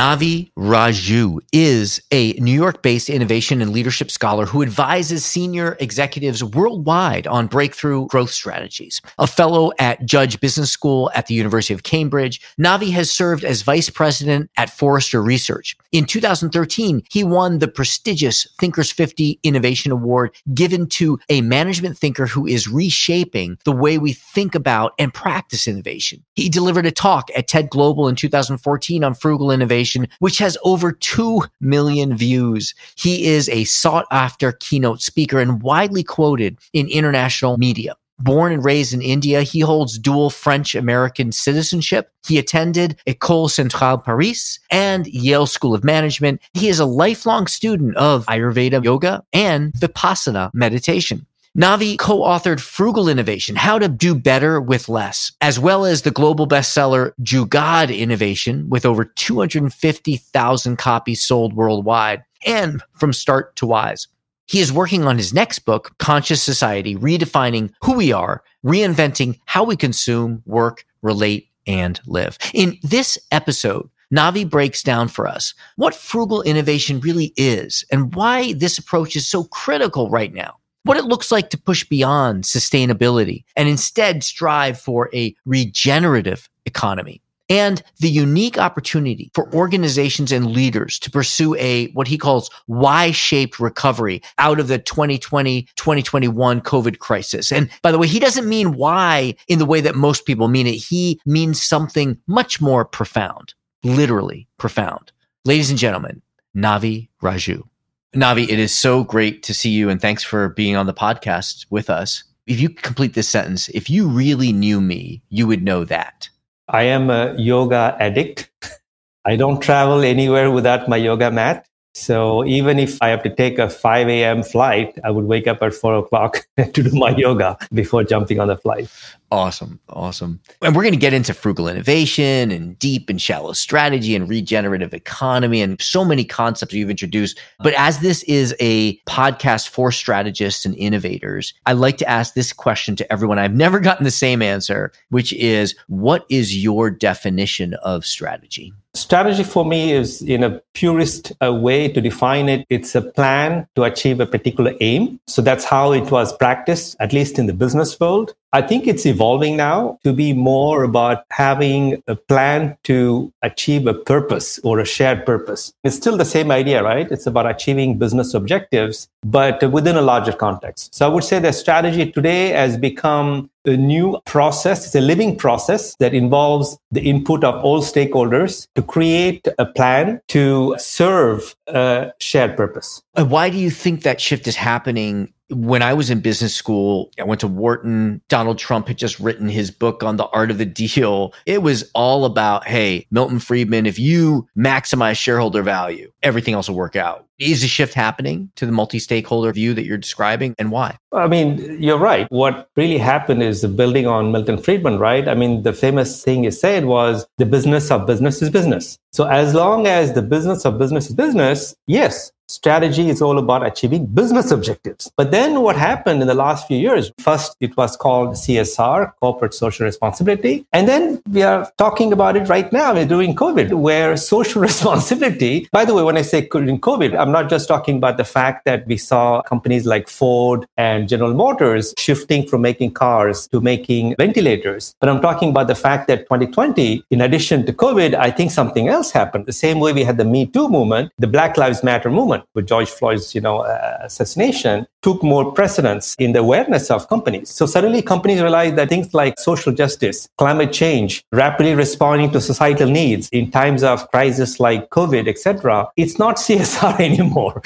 Navi Radjou is a New York based innovation and leadership scholar who advises senior executives worldwide on breakthrough growth strategies. A fellow at Judge Business School at the University of Cambridge, Navi has served as vice president at Forrester Research. In 2013, he won the prestigious Thinkers 50 Innovation Award given to a management thinker who is reshaping the way we think about and practice innovation. He delivered a talk at TED Global in 2014 on frugal innovation which has over 2 million views. He is a sought after keynote speaker and widely quoted in international media. Born and raised in India, he holds dual French American citizenship. He attended École Centrale Paris and Yale School of Management. He is a lifelong student of Ayurveda yoga and Vipassana meditation. Navi co-authored Frugal Innovation, How to Do Better with Less, as well as the global bestseller Jugaad Innovation with over 250,000 copies sold worldwide and From Smart to Wise. He is working on his next book, Conscious Society, redefining who we are, reinventing how we consume, work, relate, and live. In this episode, Navi breaks down for us what frugal innovation really is and why this approach is so critical right now what it looks like to push beyond sustainability and instead strive for a regenerative economy and the unique opportunity for organizations and leaders to pursue a what he calls Y-shaped recovery out of the 2020-2021 COVID crisis. And by the way, he doesn't mean Y in the way that most people mean it. He means something much more profound, literally profound. Ladies and gentlemen, Navi Radjou. Navi, it is so great to see you and thanks for being on the podcast with us. If you complete this sentence, if you really knew me, you would know that. I am a yoga addict. I don't travel anywhere without my yoga mat. So even if I have to take a 5 a.m. flight, I would wake up at 4 o'clock to do my yoga before jumping on the flight. Awesome. Awesome. And we're going to get into frugal innovation and deep and shallow strategy and regenerative economy and so many concepts you've introduced. But as this is a podcast for strategists and innovators, I like to ask this question to everyone. I've never gotten the same answer, which is what is your definition of strategy? Strategy for me is, in a purist uh, way to define it, it's a plan to achieve a particular aim. So that's how it was practiced, at least in the business world. I think it's evolving now to be more about having a plan to achieve a purpose or a shared purpose. It's still the same idea, right? It's about achieving business objectives, but within a larger context. So I would say the strategy today has become a new process. It's a living process that involves the input of all stakeholders to create a plan to serve a shared purpose. Uh, why do you think that shift is happening when I was in business school, I went to Wharton. Donald Trump had just written his book on the art of the deal. It was all about, hey, Milton Friedman, if you maximize shareholder value, everything else will work out. Is a shift happening to the multi stakeholder view that you're describing and why? I mean, you're right. What really happened is the building on Milton Friedman, right? I mean, the famous thing he said was the business of business is business. So as long as the business of business is business, yes, strategy is all about achieving business objectives. But then what happened in the last few years? First, it was called CSR, corporate social responsibility. And then we are talking about it right now during COVID, where social responsibility, by the way, when I say during COVID, I'm not just talking about the fact that we saw companies like Ford and General Motors shifting from making cars to making ventilators. But I'm talking about the fact that 2020, in addition to COVID, I think something else happened. The same way we had the Me Too movement, the Black Lives Matter movement with George Floyd's, you know, uh, assassination took more precedence in the awareness of companies. So suddenly companies realized that things like social justice, climate change, rapidly responding to societal needs in times of crisis like COVID, etc., it's not CSR anymore.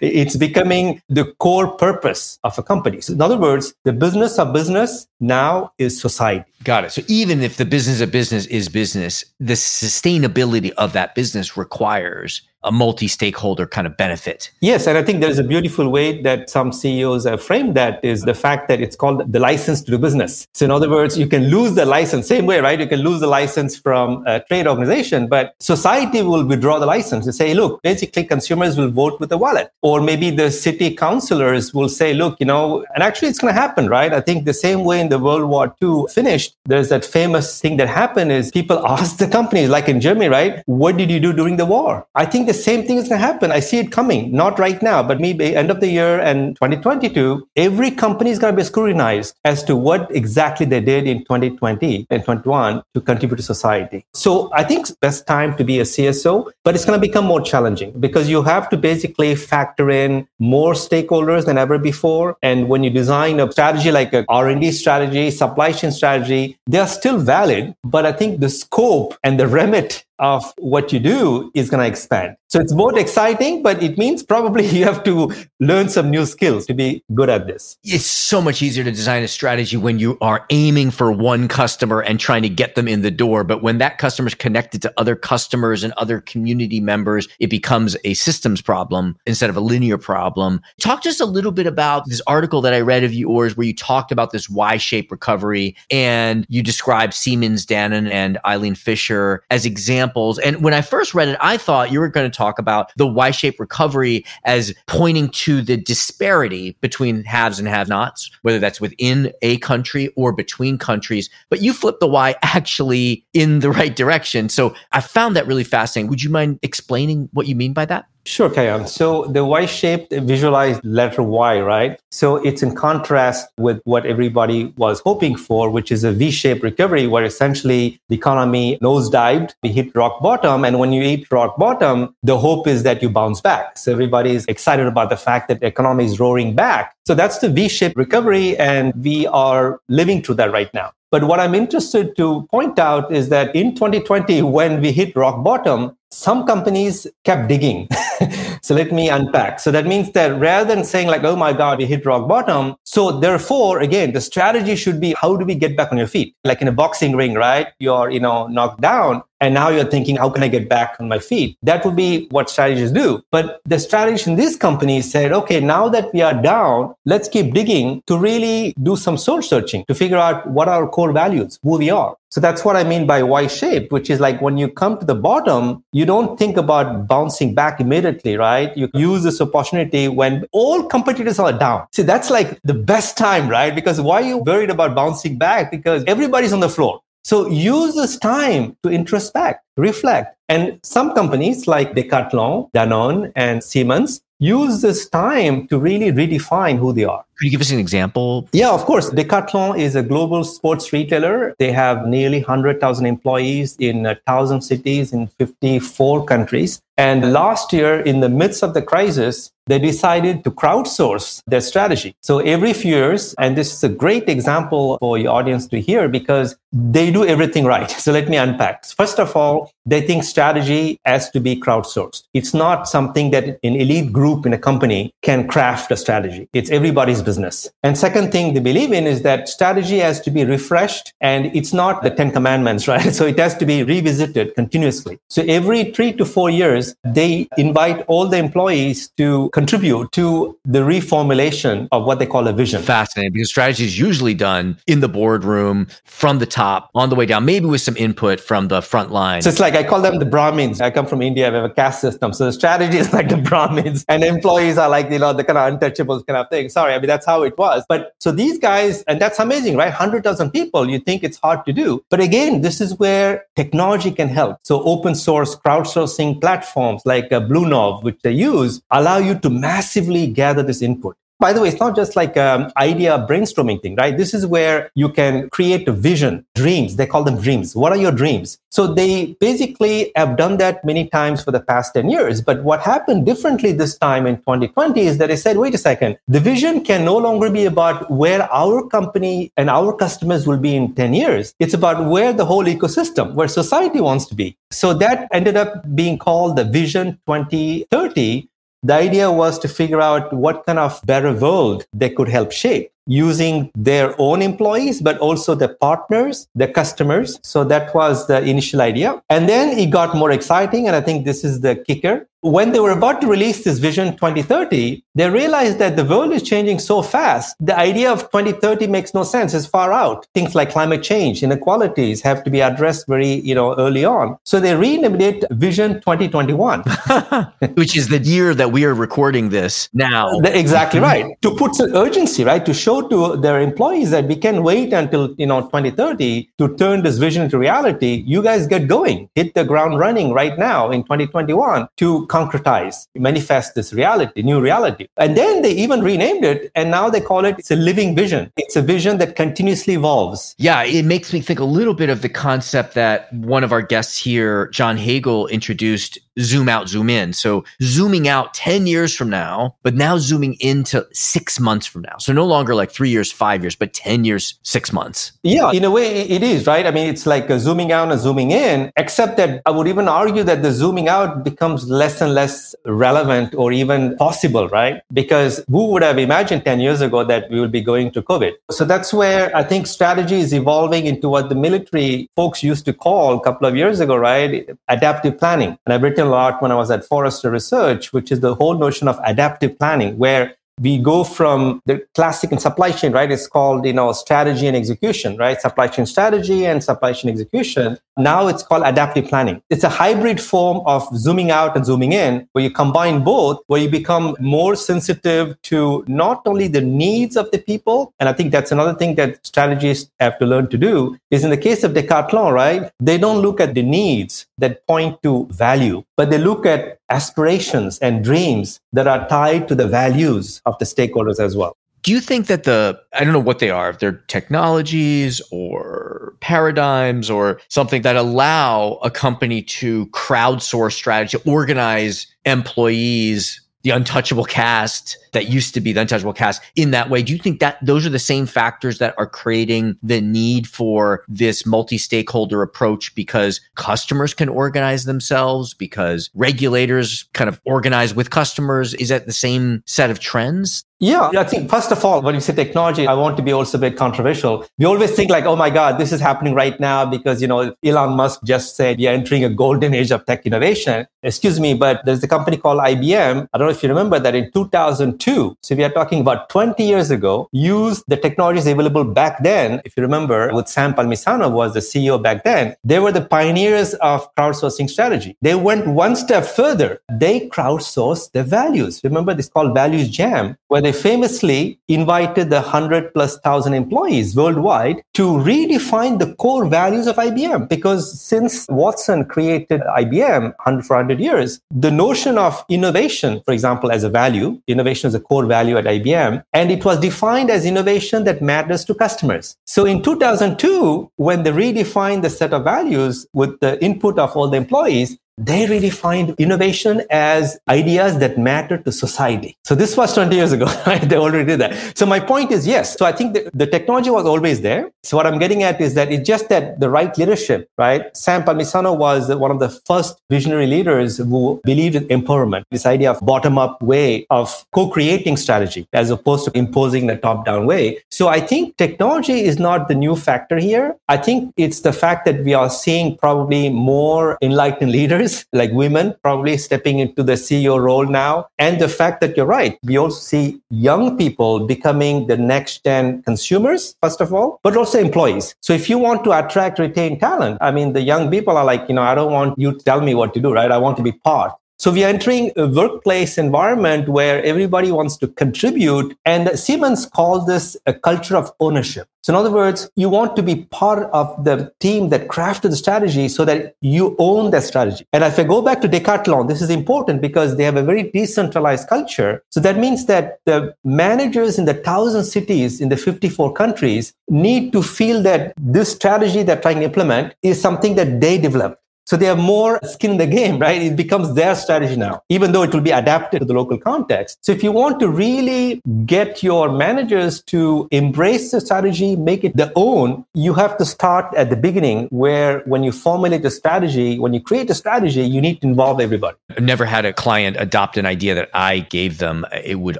it's becoming the core purpose of a company. So in other words, the business of business now is society. Got it. So even if the business of business is business, the sustainability of that business requires a multi-stakeholder kind of benefit. Yes, and I think there's a beautiful way that some CEOs have framed that is the fact that it's called the license to do business. So in other words, you can lose the license same way, right? You can lose the license from a trade organization, but society will withdraw the license and say, look, basically consumers will vote with the wallet. Or maybe the city councilors will say, look, you know, and actually it's going to happen, right? I think the same way in the World War II finished, there's that famous thing that happened is people asked the companies, like in Germany, right? What did you do during the war? I think the same thing is going to happen. I see it coming, not right now, but maybe end of the year and 2022, every company is going to be scrutinized as to what exactly they did in 2020 and 21 to contribute to society. So I think it's best time to be a CSO, but it's going to become more challenging because you have to basically factor in more stakeholders than ever before. And when you design a strategy like a R&D strategy, supply chain strategy, they are still valid, but I think the scope and the remit of what you do is going to expand. So it's both exciting, but it means probably you have to learn some new skills to be good at this. It's so much easier to design a strategy when you are aiming for one customer and trying to get them in the door. But when that customer is connected to other customers and other community members, it becomes a systems problem instead of a linear problem. Talk just a little bit about this article that I read of yours where you talked about this Y shaped recovery and you described Siemens Danone and Eileen Fisher as examples. And when I first read it, I thought you were going to talk about the Y shaped recovery as pointing to the disparity between haves and have nots, whether that's within a country or between countries. But you flip the Y actually in the right direction. So I found that really fascinating. Would you mind explaining what you mean by that? Sure, Kaihan. So the Y-shaped visualized letter Y, right? So it's in contrast with what everybody was hoping for, which is a V-shaped recovery where essentially the economy nosedived, we hit rock bottom. And when you hit rock bottom, the hope is that you bounce back. So everybody is excited about the fact that the economy is roaring back. So that's the V-shaped recovery. And we are living through that right now. But what I'm interested to point out is that in 2020, when we hit rock bottom, some companies kept digging. so let me unpack. So that means that rather than saying like, oh my God, we hit rock bottom. So therefore, again, the strategy should be, how do we get back on your feet? Like in a boxing ring, right? You're, you know, knocked down. And now you're thinking, how can I get back on my feet? That would be what strategists do. But the strategists in these companies said, okay, now that we are down, let's keep digging to really do some soul searching to figure out what are our core values, who we are. So that's what I mean by Y shaped, which is like when you come to the bottom, you don't think about bouncing back immediately, right? You use this opportunity when all competitors are down. See, that's like the best time, right? Because why are you worried about bouncing back? Because everybody's on the floor. So use this time to introspect, reflect. And some companies like Decathlon, Danone, and Siemens use this time to really redefine who they are. Could you give us an example? Yeah, of course. Decathlon is a global sports retailer. They have nearly 100,000 employees in 1,000 cities in 54 countries. And last year, in the midst of the crisis, they decided to crowdsource their strategy. So every few years, and this is a great example for your audience to hear because they do everything right. So let me unpack. First of all, they think strategy has to be crowdsourced. It's not something that an elite group in a company can craft a strategy. It's everybody's business. And second thing they believe in is that strategy has to be refreshed and it's not the 10 commandments, right? So it has to be revisited continuously. So every three to four years, they invite all the employees to contribute to the reformulation of what they call a vision. Fascinating because strategy is usually done in the boardroom from the top on the way down, maybe with some input from the front line. So it's like I call them the Brahmins. I come from India, we have a caste system. So the strategy is like the Brahmins and employees are like, you know, the kind of untouchables kind of thing. Sorry, I mean, that's how it was. But so these guys, and that's amazing, right? 100,000 people, you think it's hard to do. But again, this is where technology can help. So open source crowdsourcing platforms like uh, Bluenove, which they use, allow you to massively gather this input. By the way, it's not just like an idea brainstorming thing, right? This is where you can create a vision, dreams. They call them dreams. What are your dreams? So they basically have done that many times for the past 10 years. But what happened differently this time in 2020 is that they said, wait a second, the vision can no longer be about where our company and our customers will be in 10 years. It's about where the whole ecosystem, where society wants to be. So that ended up being called the Vision 2030 the idea was to figure out what kind of better world they could help shape. Using their own employees, but also the partners, the customers. So that was the initial idea. And then it got more exciting. And I think this is the kicker. When they were about to release this vision 2030 they realized that the world is changing so fast. The idea of 2030 makes no sense. It's far out. Things like climate change inequalities have to be addressed very you know early on. So they renamed it vision 2021 which is the year that we are recording this now. Exactly right. To put some urgency right to show to their employees that we can wait until you know 2030 to turn this vision into reality you guys get going hit the ground running right now in 2021 to concretize, manifest this reality, new reality. And then they even renamed it and now they call it it's a living vision. It's a vision that continuously evolves. Yeah, it makes me think a little bit of the concept that one of our guests here, John Hagel, introduced zoom out, zoom in. So zooming out 10 years from now, but now zooming into six months from now. So no longer like three years, five years, but 10 years, six months. Yeah, in a way it is, right? I mean, it's like zooming out and zooming in, except that I would even argue that the zooming out becomes less and less relevant or even possible, right? Because who would have imagined 10 years ago that we will be going to COVID? So that's where I think strategy is evolving into what the military folks used to call a couple of years ago, right? Adaptive planning. And I've written lot when I was at Forrester Research, which is the whole notion of adaptive planning, where we go from the classic in supply chain, right? It's called, you know, strategy and execution, right? Supply chain strategy and supply chain execution. Now it's called adaptive planning. It's a hybrid form of zooming out and zooming in, where you combine both, where you become more sensitive to not only the needs of the people. And I think that's another thing that strategists have to learn to do is in the case of Decathlon, right? They don't look at the needs that point to value, but they look at aspirations and dreams that are tied to the values of the stakeholders as well. Do you think that the, I don't know what they are, if they're technologies or paradigms or something that allow a company to crowdsource strategy, organize employees the untouchable caste that used to be the untouchable caste in that way. Do you think that those are the same factors that are creating the need for this multi stakeholder approach because customers can organize themselves, because regulators kind of organize with customers? Is that the same set of trends? Yeah, I think first of all, when you say technology, I want to be also a bit controversial. We always think like, oh my God, this is happening right now because, you know, Elon Musk just said are entering a golden age of tech innovation. Excuse me, but there's a company called IBM. I don't know if you remember that in 2002. So we are talking about 20 years ago, used the technologies available back then. If you remember with Sam Palmisano was the CEO back then, they were the pioneers of crowdsourcing strategy. They went one step further. They crowdsourced their values. Remember this called values jam where they famously invited the 100 plus thousand employees worldwide to redefine the core values of IBM. Because since Watson created IBM 100 for 100 years, the notion of innovation, for example, as a value, innovation is a core value at IBM, and it was defined as innovation that matters to customers. So in 2002, when they redefined the set of values with the input of all the employees, they really find innovation as ideas that matter to society. So this was 20 years ago, right? They already did that. So my point is yes. So I think the, the technology was always there. So what I'm getting at is that it's just that the right leadership, right? Sam Palmisano was one of the first visionary leaders who believed in empowerment, this idea of bottom up way of co-creating strategy as opposed to imposing the top down way. So I think technology is not the new factor here. I think it's the fact that we are seeing probably more enlightened leaders like women probably stepping into the CEO role now. And the fact that you're right, we also see young people becoming the next gen consumers, first of all, but also employees. So if you want to attract, retain talent, I mean, the young people are like, you know, I don't want you to tell me what to do, right? I want to be part. So we are entering a workplace environment where everybody wants to contribute. And Siemens calls this a culture of ownership. So in other words, you want to be part of the team that crafted the strategy so that you own that strategy. And if I go back to Decathlon, this is important because they have a very decentralized culture. So that means that the managers in the thousand cities in the 54 countries need to feel that this strategy they're trying to implement is something that they developed. So they have more skin in the game, right? It becomes their strategy now, even though it will be adapted to the local context. So if you want to really get your managers to embrace the strategy, make it their own, you have to start at the beginning where when you formulate a strategy, when you create a strategy, you need to involve everybody. Never had a client adopt an idea that I gave them. It would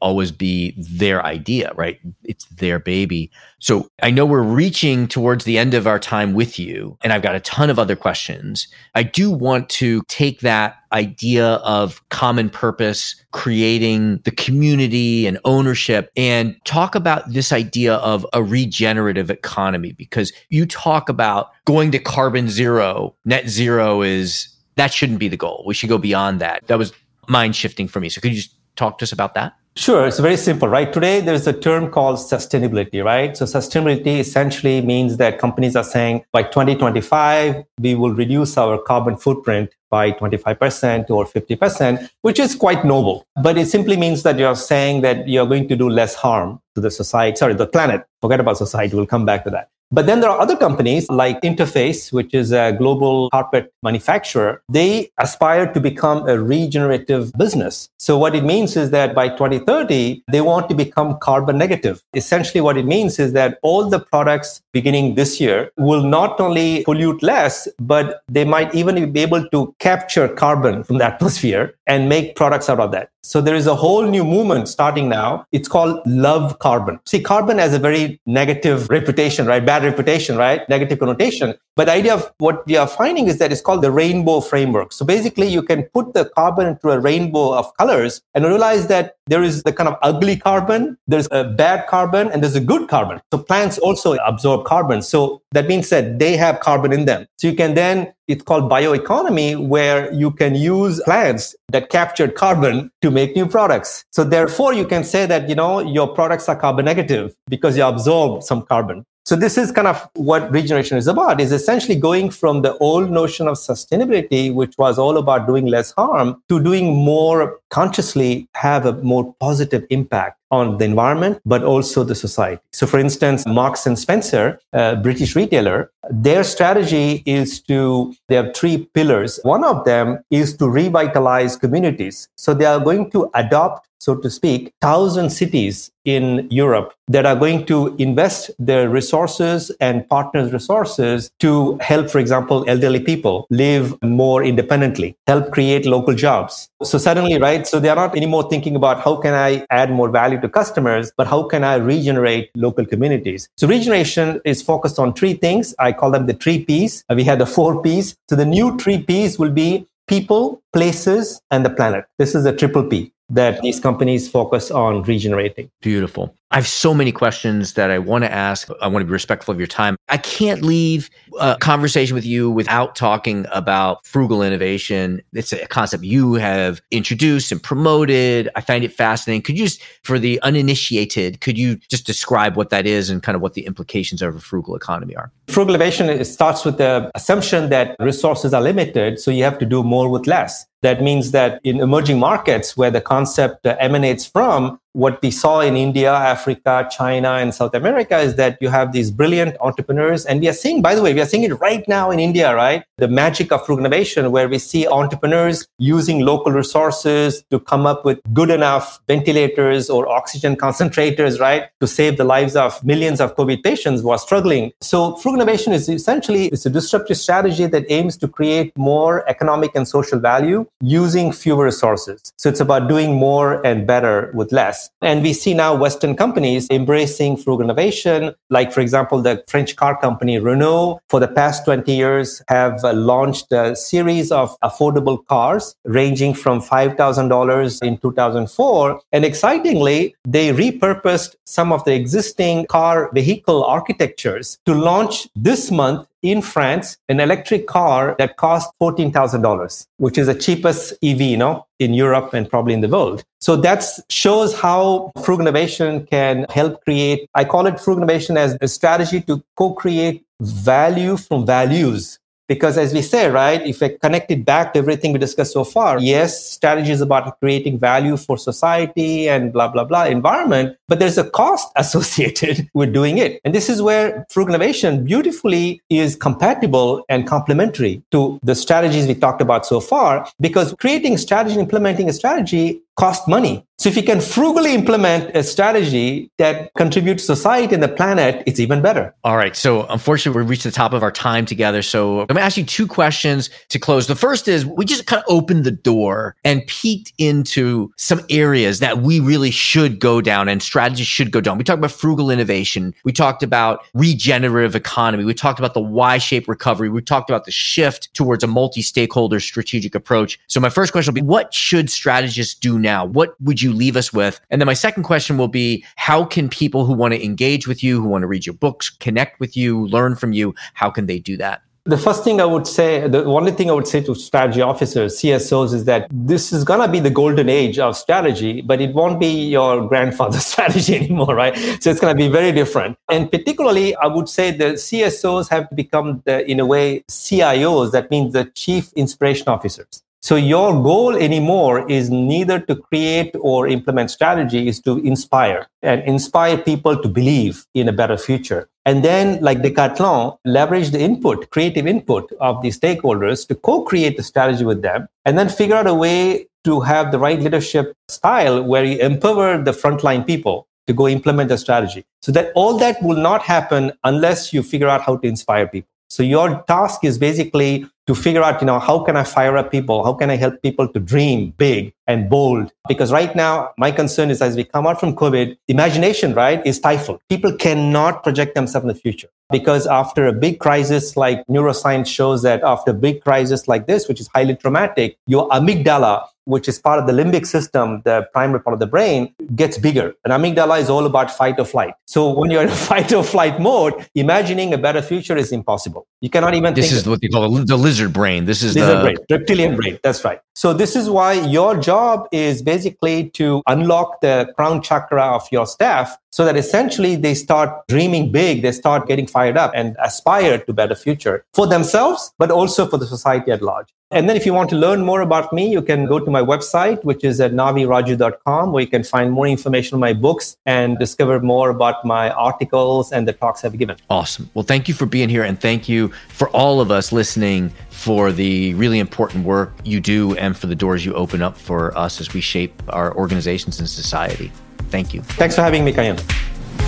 always be their idea, right? It's their baby. So I know we're reaching towards the end of our time with you, and I've got a ton of other questions. I do want to take that idea of common purpose, creating the community and ownership, and talk about this idea of a regenerative economy because you talk about going to carbon zero, net zero is that shouldn't be the goal. We should go beyond that. That was mind shifting for me. So could you just talk to us about that? Sure, it's very simple, right? Today there's a term called sustainability, right? So sustainability essentially means that companies are saying by 2025 we will reduce our carbon footprint by 25% or 50%, which is quite noble. But it simply means that you're saying that you're going to do less harm to the society, sorry, the planet. Forget about society, we'll come back to that. But then there are other companies like Interface, which is a global carpet manufacturer. They aspire to become a regenerative business. So what it means is that by 2030, they want to become carbon negative. Essentially, what it means is that all the products beginning this year will not only pollute less, but they might even be able to capture carbon from the atmosphere and make products out of that. So there is a whole new movement starting now. It's called love carbon. See, carbon has a very negative reputation, right? Bad reputation, right? Negative connotation. But the idea of what we are finding is that it's called the rainbow framework. So basically, you can put the carbon into a rainbow of colors and realize that there is the kind of ugly carbon, there's a bad carbon, and there's a good carbon. So plants also absorb carbon. So that means that they have carbon in them. So you can then, it's called bioeconomy, where you can use plants that captured carbon to make new products. So therefore, you can say that, you know, your products are carbon negative because you absorb some carbon. So this is kind of what regeneration is about, is essentially going from the old notion of sustainability, which was all about doing less harm, to doing more consciously have a more positive impact on the environment, but also the society. So for instance, Marks and Spencer, a British retailer, their strategy is to, they have three pillars. One of them is to revitalize communities. So they are going to adopt so to speak, thousand cities in Europe that are going to invest their resources and partners' resources to help, for example, elderly people live more independently, help create local jobs. So suddenly, right? So they are not anymore thinking about how can I add more value to customers, but how can I regenerate local communities? So regeneration is focused on three things. I call them the three P's. Uh, we had the four P's. So the new three P's will be people, places, and the planet. This is the triple P that these companies focus on regenerating. Beautiful. I have so many questions that I want to ask. I want to be respectful of your time. I can't leave a conversation with you without talking about frugal innovation. It's a concept you have introduced and promoted. I find it fascinating. Could you just, for the uninitiated, could you just describe what that is and kind of what the implications of a frugal economy are? Frugal innovation starts with the assumption that resources are limited, so you have to do more with less. That means that in emerging markets where the concept emanates from, what we saw in India, Africa, China, and South America is that you have these brilliant entrepreneurs. And we are seeing, by the way, we are seeing it right now in India, right? The magic of frugal innovation, where we see entrepreneurs using local resources to come up with good enough ventilators or oxygen concentrators, right? To save the lives of millions of COVID patients who are struggling. So frugal innovation is essentially it's a disruptive strategy that aims to create more economic and social value using fewer resources. So it's about doing more and better with less. And we see now Western companies embracing frugal innovation. Like, for example, the French car company Renault, for the past 20 years, have uh, launched a series of affordable cars ranging from $5,000 in 2004. And excitingly, they repurposed some of the existing car vehicle architectures to launch this month in France an electric car that costs $14,000, which is the cheapest EV, you know, in Europe and probably in the world. So that shows how frugal innovation can help create, I call it frugal innovation as a strategy to co-create value from values Because as we say, right, if I connect it back to everything we discussed so far, yes, strategy is about creating value for society and blah, blah, blah, environment, but there's a cost associated with doing it. And this is where frugal innovation beautifully is compatible and complementary to the strategies we talked about so far, because creating strategy implementing a strategy cost money. So if you can frugally implement a strategy that contributes to society and the planet, it's even better. All right. So unfortunately, we've reached the top of our time together. So I'm going to ask you two questions to close. The first is we just kind of opened the door and peeked into some areas that we really should go down and strategies should go down. We talked about frugal innovation. We talked about regenerative economy. We talked about the Y-shaped recovery. We talked about the shift towards a multi-stakeholder strategic approach. So my first question will be, what should strategists do now? What would you leave us with? And then my second question will be how can people who want to engage with you, who want to read your books, connect with you, learn from you, how can they do that? The first thing I would say, the only thing I would say to strategy officers, CSOs, is that this is going to be the golden age of strategy, but it won't be your grandfather's strategy anymore, right? So it's going to be very different. And particularly, I would say the CSOs have become, the, in a way, CIOs. That means the chief inspiration officers. So your goal anymore is neither to create or implement strategy is to inspire and inspire people to believe in a better future. And then like Decathlon, leverage the input, creative input of the stakeholders to co-create the strategy with them and then figure out a way to have the right leadership style where you empower the frontline people to go implement the strategy. So that all that will not happen unless you figure out how to inspire people. So your task is basically to figure out, you know, how can I fire up people? How can I help people to dream big and bold? Because right now, my concern is as we come out from COVID, imagination, right, is stifled. People cannot project themselves in the future because after a big crisis like neuroscience shows that after a big crisis like this, which is highly traumatic, your amygdala which is part of the limbic system, the primary part of the brain, gets bigger. And amygdala is all about fight or flight. So when you're in a fight or flight mode, imagining a better future is impossible. You cannot even. This is what they call the lizard brain. This is lizard the brain, reptilian brain. That's right. So this is why your job is basically to unlock the crown chakra of your staff so that essentially they start dreaming big, they start getting fired up and aspire to better future for themselves, but also for the society at large. And then if you want to learn more about me, you can go to my website, which is at naviradjou.com, where you can find more information on my books and discover more about my articles and the talks I've given. Awesome. Well, thank you for being here. And thank you for all of us listening for the really important work you do and for the doors you open up for us as we shape our organizations and society. Thank you. Thanks for having me, Kaihan.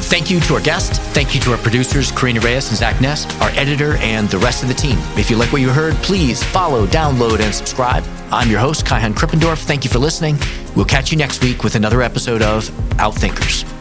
Thank you to our guest. Thank you to our producers, Karina Reyes and Zach Ness, our editor, and the rest of the team. If you like what you heard, please follow, download, and subscribe. I'm your host, Kaihan Krippendorff. Thank you for listening. We'll catch you next week with another episode of Outthinkers.